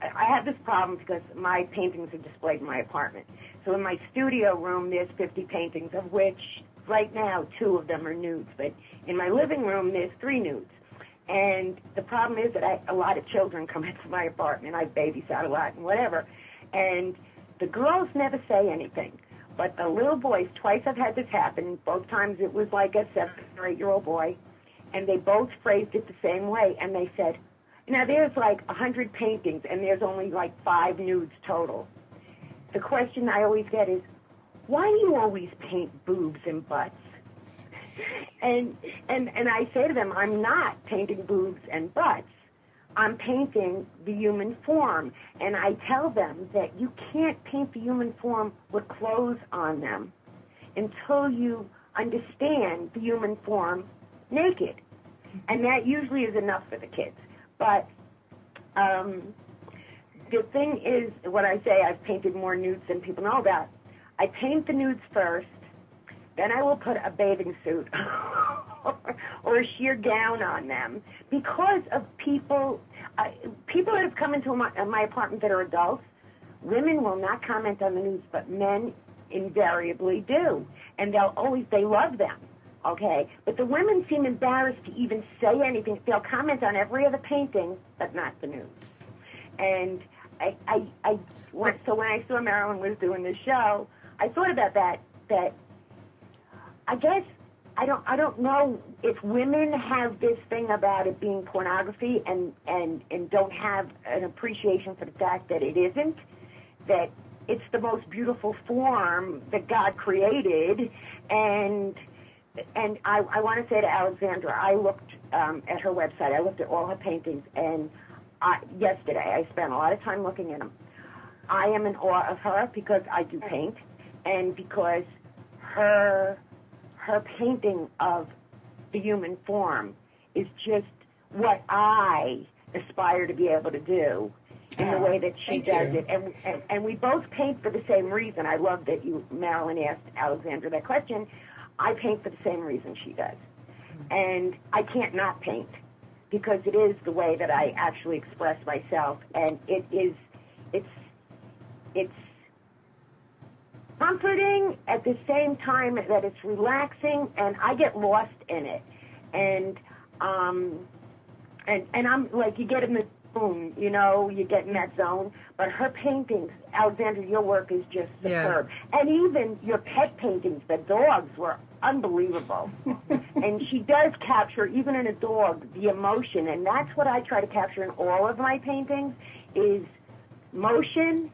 I I have this problem because my paintings are displayed in my apartment. So in my studio room, there's 50 paintings, of which right now two of them are nudes. But in my living room, there's three nudes. And the problem is that I, a lot of children come into my apartment. I babysat a lot and whatever. And the girls never say anything. But the little boys, twice I've had this happen. Both times it was like a seven or eight year old boy. And they both phrased it the same way. And they said, Now there's like a hundred paintings and there's only like five nudes total. The question I always get is, why do you always paint boobs and butts? And and and I say to them, I'm not painting boobs and butts. I'm painting the human form. And I tell them that you can't paint the human form with clothes on them until you understand the human form naked. And that usually is enough for the kids. But um, the thing is, what I say, I've painted more nudes than people know about. I paint the nudes first, then I will put a bathing suit or a sheer gown on them because of people, uh, people that have come into my, uh, my apartment that are adults. Women will not comment on the news, but men invariably do, and they'll always they love them. Okay, but the women seem embarrassed to even say anything. They'll comment on every other painting, but not the news. And I, I, I, so when I saw Marilyn was doing the show, I thought about that. That I guess I don't, I don't know if women have this thing about it being pornography and and and don't have an appreciation for the fact that it isn't. That it's the most beautiful form that God created, and and I, I want to say to Alexandra, I looked um, at her website. I looked at all her paintings, and I, yesterday I spent a lot of time looking at them. I am in awe of her because I do paint, and because her her painting of the human form is just what I aspire to be able to do in the ah, way that she Thank does you. it. And, and and we both paint for the same reason. I love that you, Marilyn, asked Alexandra that question. I paint for the same reason she does, and I can't not paint because it is the way that I actually express myself, and it is, it's, it's comforting at the same time that it's relaxing, and I get lost in it, and um, and and I'm like you get in the zone, you know, you get in that zone. But her paintings, Alexandra, your work is just Yeah. superb, and even your pet paintings, the dogs were unbelievable. and she does capture, even in a dog, the emotion, and that's what I try to capture in all of my paintings is motion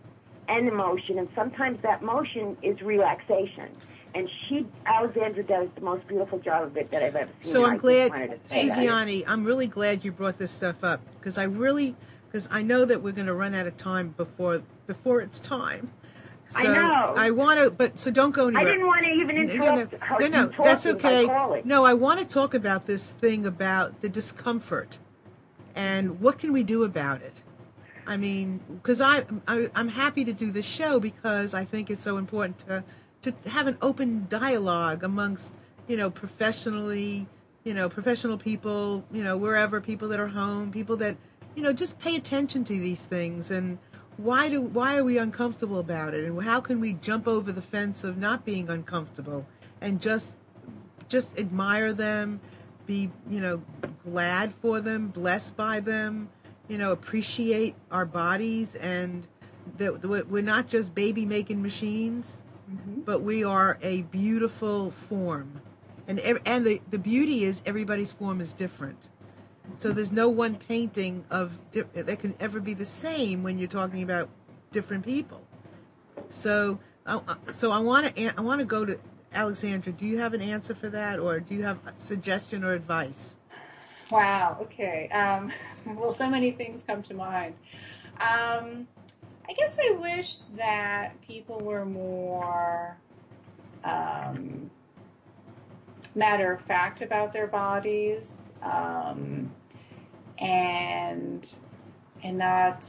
and emotion, and sometimes that motion is relaxation. And she, Alexandra, does the most beautiful job of it that I've ever seen. So I'm glad, wanted to say that. Suziani, I'm really glad you brought this stuff up because I really, because I know that we're going to run out of time before before it's time. I know. I want to, but so don't go I didn't want to even No, no, interrupt no, her. no, no, that's okay. No, I want to talk about this thing about the discomfort and what can we do about it. I mean, because I, I I'm happy to do this show because I think it's so important to to have an open dialogue amongst you know professionally you know professional people you know wherever people that are home people that you know just pay attention to these things. And why do why are we uncomfortable about it? And how can we jump over the fence of not being uncomfortable and just just admire them be you know glad for them blessed by them you know appreciate our bodies and that we're not just baby making machines mm-hmm. but we are a beautiful form. And and the, the beauty is everybody's form is different. So there's no one painting of that can ever be the same when you're talking about different people. So I, I- so I want to I want to go to Alexandra. Do you have an answer for that or do you have a suggestion or advice Wow. Okay. Um, well, so many things come to mind. Um, I guess I wish that people were more um, matter of fact about their bodies, um, and and not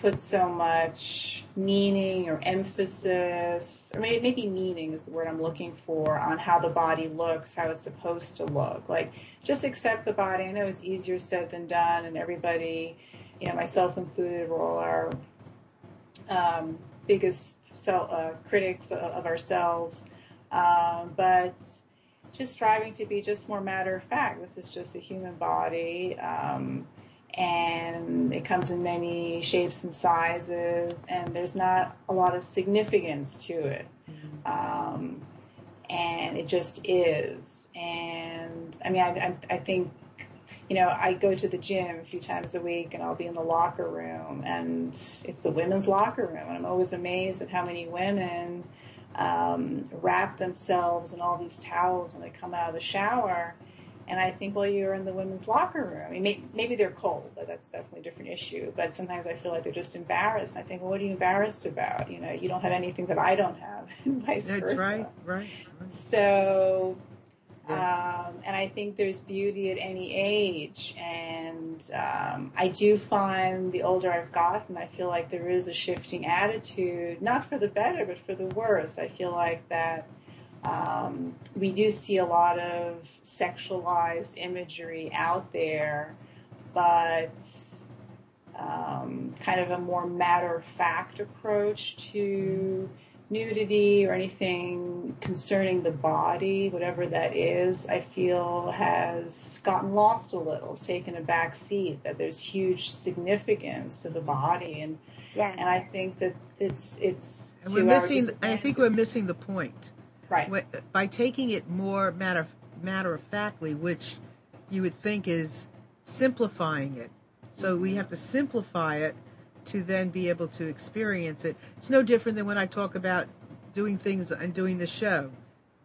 put so much meaning or emphasis, or maybe, maybe meaning is the word I'm looking for, on how the body looks, how it's supposed to look. Like, just accept the body. I know it's easier said than done, and everybody, you know, myself included, we're all our um, biggest self, uh, critics of, ourselves. Um, but just striving to be just more matter of fact. This is just a human body. Um, and it comes in many shapes and sizes, and there's not a lot of significance to it. Um, and it just is. And I mean, I, I, I think you know, I go to the gym a few times a week and I'll be in the locker room and it's the women's locker room. And I'm always amazed at how many women um, wrap themselves in all these towels when they come out of the shower. And I think, well, you're in the women's locker room. I mean, may, maybe they're cold, but that's definitely a different issue. But sometimes I feel like they're just embarrassed. I think, well, what are you embarrassed about? You know, you don't have anything that I don't have, and vice That's versa. right, right. right. So, um, and I think there's beauty at any age. And um, I do find the older I've gotten, I feel like there is a shifting attitude, not for the better, but for the worse. I feel like that um, we do see a lot of sexualized imagery out there, but um, kind of a more matter of fact approach to nudity or anything concerning the body, whatever that is, I feel has gotten lost a little. It's taken a back seat. That there's huge significance to the body, and Yeah. and I think that it's it's. And we're missing. I think we're missing the point. Right. By taking it more matter matter of factly, which you would think is simplifying it. So we mm-hmm. have to simplify it to then be able to experience it. It's no different than when I talk about doing things and doing the show.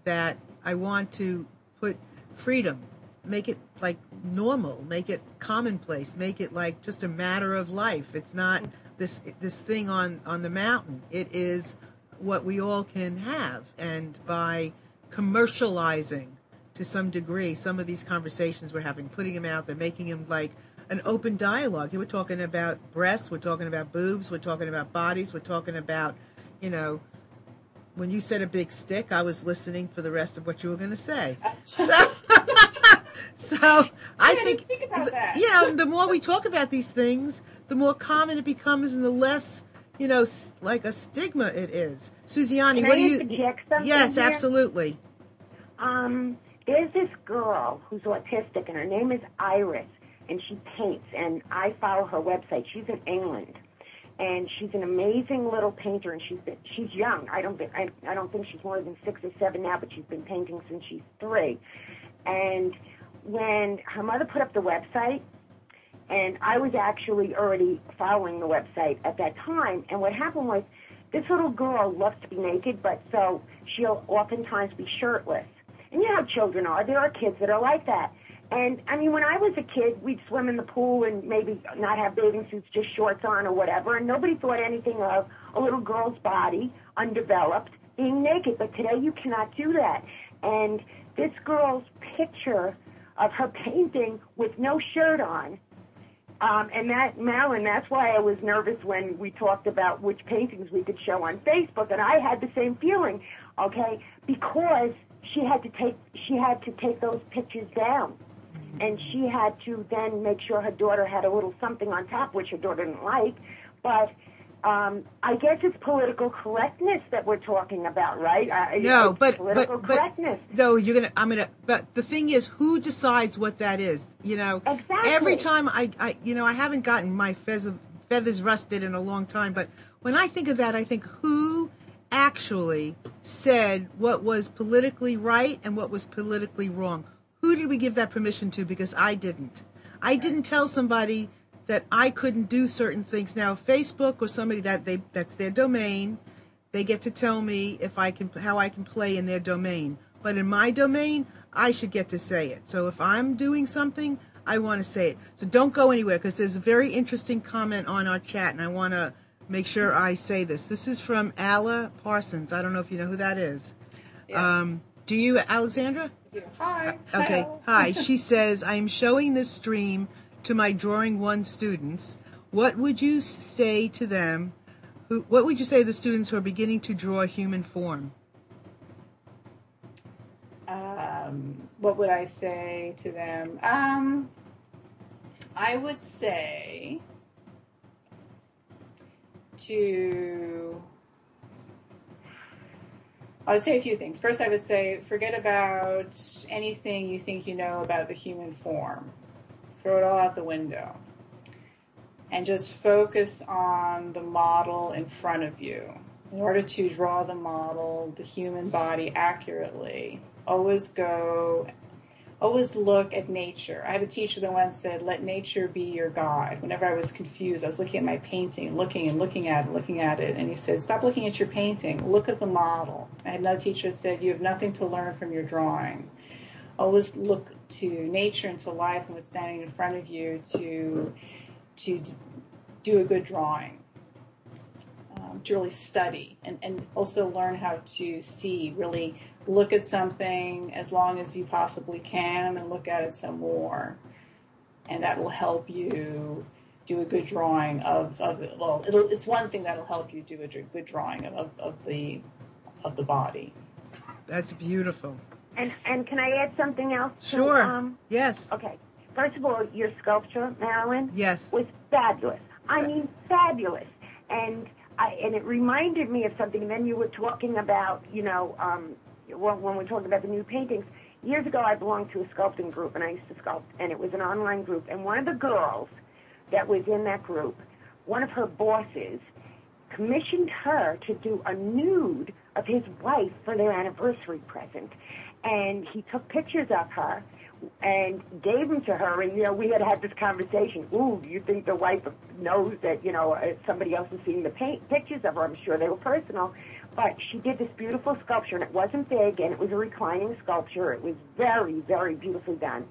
That I want to put freedom, make it like normal, make it commonplace, make it like just a matter of life. It's not mm-hmm. this this thing on on the mountain. It is what we all can have, and by commercializing to some degree some of these conversations we're having, putting them out there, making them like an open dialogue. We're talking about breasts, we're talking about boobs, we're talking about bodies, we're talking about, you know, when you said a big stick, I was listening for the rest of what you were going to say. So, so I think, think yeah, the more we talk about these things, the more common it becomes, and the less, you know, like a stigma it is. Susiani, Can what do you? Yes, here? absolutely. Um, there's this girl who's autistic, and her name is Iris, and she paints. And I follow her website. She's in England, and she's an amazing little painter. And she's been, she's young. I don't I, I don't think she's more than six or seven now, but she's been painting since she's three. And when her mother put up the website, and I was actually already following the website at that time. And what happened was, this little girl loves to be naked, but so she'll oftentimes be shirtless. And you know how children are. There are kids that are like that. And I mean, when I was a kid, we'd swim in the pool and maybe not have bathing suits, just shorts on or whatever. And nobody thought anything of a little girl's body, undeveloped, being naked. But today you cannot do that. And this girl's picture of her painting with no shirt on um, and that, Marilyn, that's why I was nervous when we talked about which paintings we could show on Facebook, and I had the same feeling, okay, because she had to take she had to take those pictures down, and she had to then make sure her daughter had a little something on top, which her daughter didn't like, but. Um, I guess it's political correctness that we're talking about, right? Uh, No, but political but but correctness. no, you're gonna. I'm gonna. But the thing is, who decides what that is? You know, Exactly. every time I, I, you know, I haven't gotten my feathers feathers rusted in a long time. But when I think of that, I think who actually said what was politically right and what was politically wrong. Who did we give that permission to? Because I didn't. I didn't tell somebody that I couldn't do certain things. Now, Facebook or somebody that they that's their domain they get to tell me if I can how I can play in their domain. But in my domain, I should get to say it. So if I'm doing something, I want to say it. So don't go anywhere because there's a very interesting comment on our chat, and I want to make sure I say this. This is from Alla Parsons. I don't know if you know who that is. Yeah. Um, do you, Alexandra? I do. Hi. Okay. Hello. Hi. She says, I am showing this stream to my Drawing One students. What would you say to them? Who, what would you say to the students who are beginning to draw human form? um, what would I say to them? Um, I would say to. I would say a few things. First, I would say forget about anything you think you know about the human form. Throw it all out the window. And just focus on the model in front of you. In order to draw the model, the human body accurately, always go always look at nature. I had a teacher that once said, "Let nature be your guide." Whenever I was confused, I was looking at my painting, looking and looking at it, looking at it, and he said, "Stop looking at your painting. Look at the model." I had another teacher that said, "You have nothing to learn from your drawing. Always look to nature and to life and what's standing in front of you to to do a good drawing." Um, to really study and, and also learn how to see, really look at something as long as you possibly can and look at it some more. And that will help you do a good drawing of, of well, it's one thing that'll help you do a good drawing of, of the of the body. That's beautiful. And and can I add something else? to, Sure. um, yes. Okay. First of all, your sculpture, Marilyn, Yes. was fabulous. I mean, fabulous. And I and it reminded me of something. And then you were talking about, you know, um, when, when we were talking about the new paintings. Years ago, I belonged to a sculpting group, and I used to sculpt, and it was an online group. And one of the girls that was in that group, one of her bosses, commissioned her to do a nude of his wife for their anniversary present. And he took pictures of her and gave them to her. And, you know, we had had this conversation. Ooh, you think the wife knows that, you know, somebody else is seeing the paint, pictures of her? I'm sure they were personal. But she did this beautiful sculpture, and it wasn't big, and it was a reclining sculpture. It was very, very beautifully done.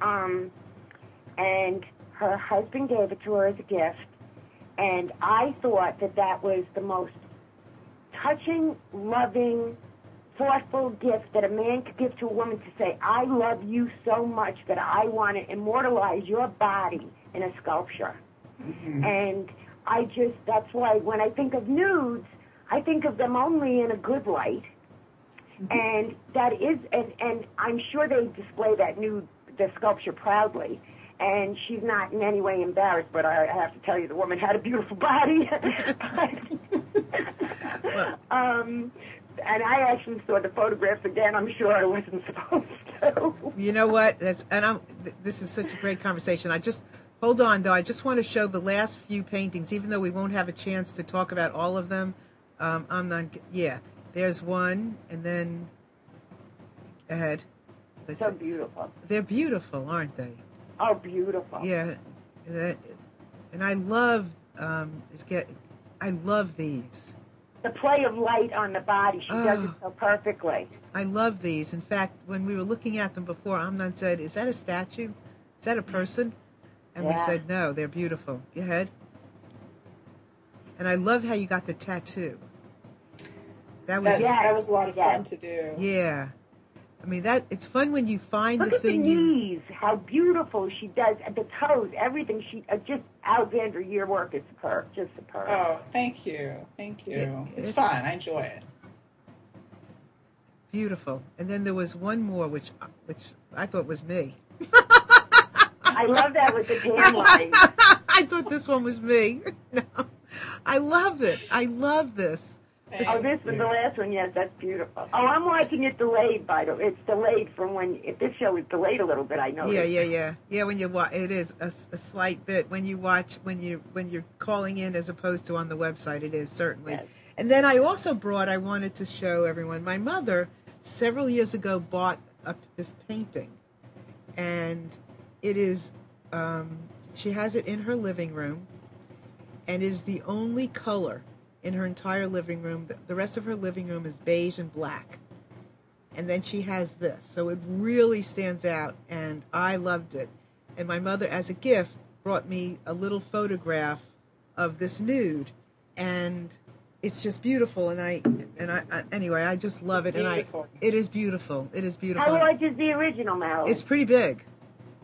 Um, and her husband gave it to her as a gift. And I thought that that was the most touching, loving, thoughtful gift that a man could give to a woman to say, I love you so much that I want to immortalize your body in a sculpture. And I just, that's why when I think of nudes, I think of them only in a good light. And that is, and, and I'm sure they display that nude, the sculpture proudly. And she's not in any way embarrassed, but I have to tell you, the woman had a beautiful body. um, and I actually saw the photographs again. I'm sure I wasn't supposed to. You know what? That's and I'm. th- This is such a great conversation. I just hold on though. I just want to show the last few paintings, even though we won't have a chance to talk about all of them. Um, I'm not. Yeah, there's one, and then ahead. That's so it. beautiful. They're beautiful, aren't they? Oh, beautiful. Yeah, that, and I love. Um, it's get. I love these. The play of light on the body, she does it Oh. so perfectly. I love these. In fact, when we were looking at them before, Amnon said, "Is that a statue? Is that a person?" And we said, "No, they're beautiful." Go ahead. And I love how you got the tattoo. That was That, Yes, that was a lot of yes. fun to do. yeah. I mean that it's fun when you find Look the at the thing you knees, how beautiful she does, and the toes, everything. She uh, just Alexandra, your work is superb, just superb. Oh, thank you, thank you. Yeah, it's it's- fun. I enjoy it. beautiful. And then there was one more which which I thought was me. I love that with the tan line. I thought this one was me. no. I love it. I love this. Oh, this was the last one. Yes, that's beautiful. Oh, I'm watching it delayed. By the way, it's delayed from when if this show is delayed a little bit. I know. Yeah, yeah, yeah, yeah. When you watch, it is a slight bit when you watch when you when you're calling in as opposed to on the website. It is certainly. Yes. And then I also brought. I wanted to show everyone. My mother several years ago bought a, this painting, and it is. Um, she has it in her living room, and it is the only color in her entire living room. The- rest of her living room is beige and black and then she has this so it really stands out and i loved it and my mother as a gift brought me a little photograph of this nude and it's just beautiful and i and i, I anyway i just love It's it and i it is beautiful it is beautiful How large is the original, Marilyn? it's pretty big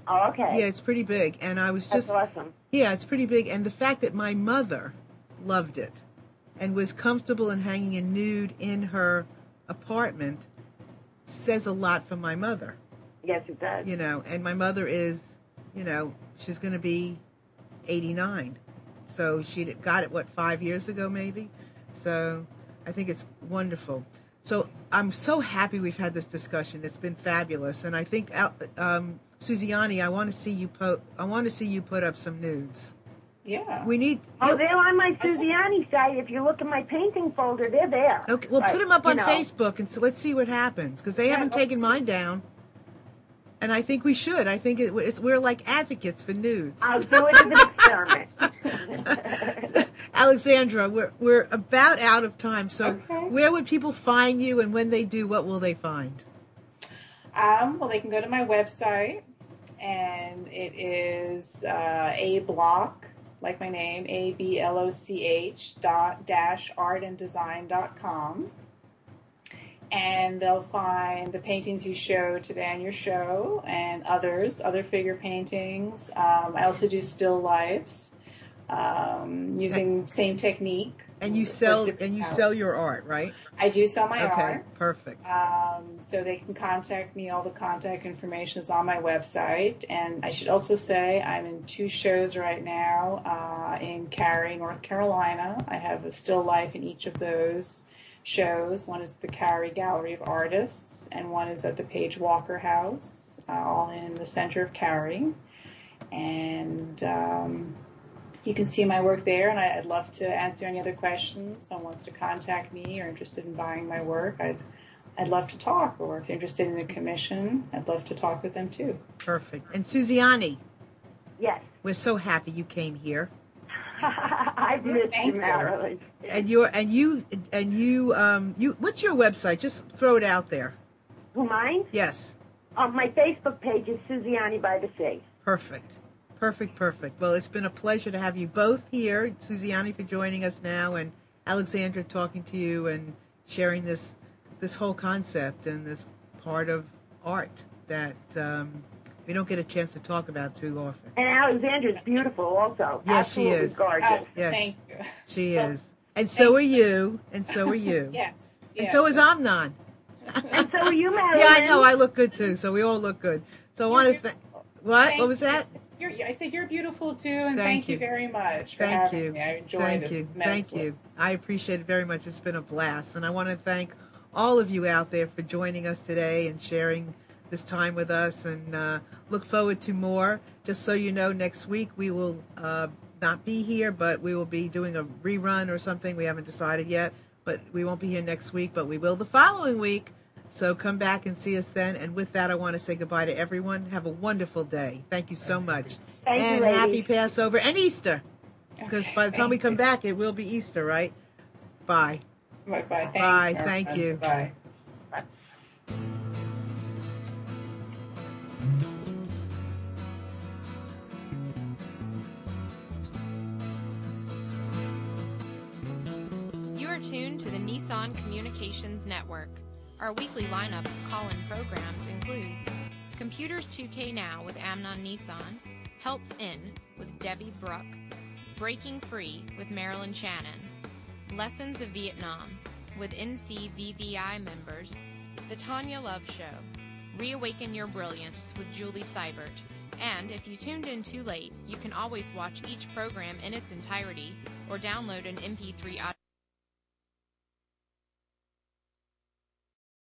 oh, okay. yeah it's pretty big and i was that's just awesome. yeah, it's pretty big. And the fact that my mother loved it and was comfortable in hanging a nude in her apartment says a lot for my mother, Yes, it does. you know. And my mother is, you know, she's going to be 89. So she got it, what, five years ago, maybe? So I think it's wonderful. So I'm so happy we've had this discussion. It's been fabulous. And I think, um, Suziani, I want to see you po- I want to see you put up some nudes. Yeah. We need. Oh, they're on my Suziani site. If you look in my painting folder, they're there. Okay, well, But, put them up you on know, Facebook and so let's see what happens because they Yeah, haven't let's taken see. mine down. and I think we should. I think it, it's, we're like advocates for nudes. I'll do it as an experiment. Alexandra, we're we're about out of time. So, Okay. where would people find you, and when they do, what will they find? Um, well, they can go to my website, and it is uh, a block, like my name, a b l o c h dot dash art and design dot com. And they'll find the paintings you showed today on your show, and others, other figure paintings. Um, I also do still lifes um, using same technique. And you sell and you sell your art, right? I do sell my okay, art. perfect. Um, so they can contact me. All the contact information is on my website. And I should also say I'm in two shows right now uh, in Cary, North Carolina. I have a still life in each of those shows. One is at the Cary Gallery of Artists, and one is at the Page Walker House, uh, all in the center of Cary. And um, you can see my work there, and I- I'd love to answer any other questions. Someone wants to contact me or interested in buying my work, I'd I'd love to talk. Or if they're interested in the commission, I'd love to talk with them too. Perfect. And Suziani, yes. we're so happy you came here. I've missed Thank you, you. Marilyn. And you're and you and you um you what's your website? Just throw it out there. Who mine? Yes. On my Facebook page is Suziani by the Sea. Perfect. Perfect, perfect. Well, it's been a pleasure to have you both here. Suziani for joining us now and Alexandra talking to you and sharing this this whole concept and this part of art that um, we don't get a chance to talk about too often. And Alexandra's beautiful also. Yes, she is. gorgeous. Oh, Yes. Thank you. She Well, is. And so are you. And so are you. Yes. And so is Amnon. And so are you, Marilyn. Yeah, I know. I look good too. So we all look good. So I want to thank. What? Thank What was you. You're, I said you're beautiful too, and Thank thank, you. you. very much for Thank having you. me. I enjoyed Thank it. you. Thank you. I appreciate it very much. It's been a blast. And I want to thank all of you out there for joining us today and sharing this time with us and uh, look forward to more. Just so you know, next week we will uh, not be here, but we will be doing a rerun or something. We haven't decided yet, but we won't be here next week, but we will the following week. So come back and see us then. And with that, I want to say goodbye to everyone. Have a wonderful day. Thank you so much. Thank you, and ladies. happy Passover and Easter. Because Okay, by the time we come you. back, it will be Easter, right? Bye. Bye bye. Thanks, Bye, Marilyn. thank you. Bye. You are tuned to the Nissan Communications Network. Our weekly lineup of call-in programs includes Computers 2K Now with Amnon Nissan, Health In with Debbie Bruck, Breaking Free with Marilyn Shannon, Lessons of Vietnam with NCVVI members, The Tanya Love Show, Reawaken Your Brilliance with Julie Seibert, and if you tuned in too late, you can always watch each program in its entirety or download an MP3 audio.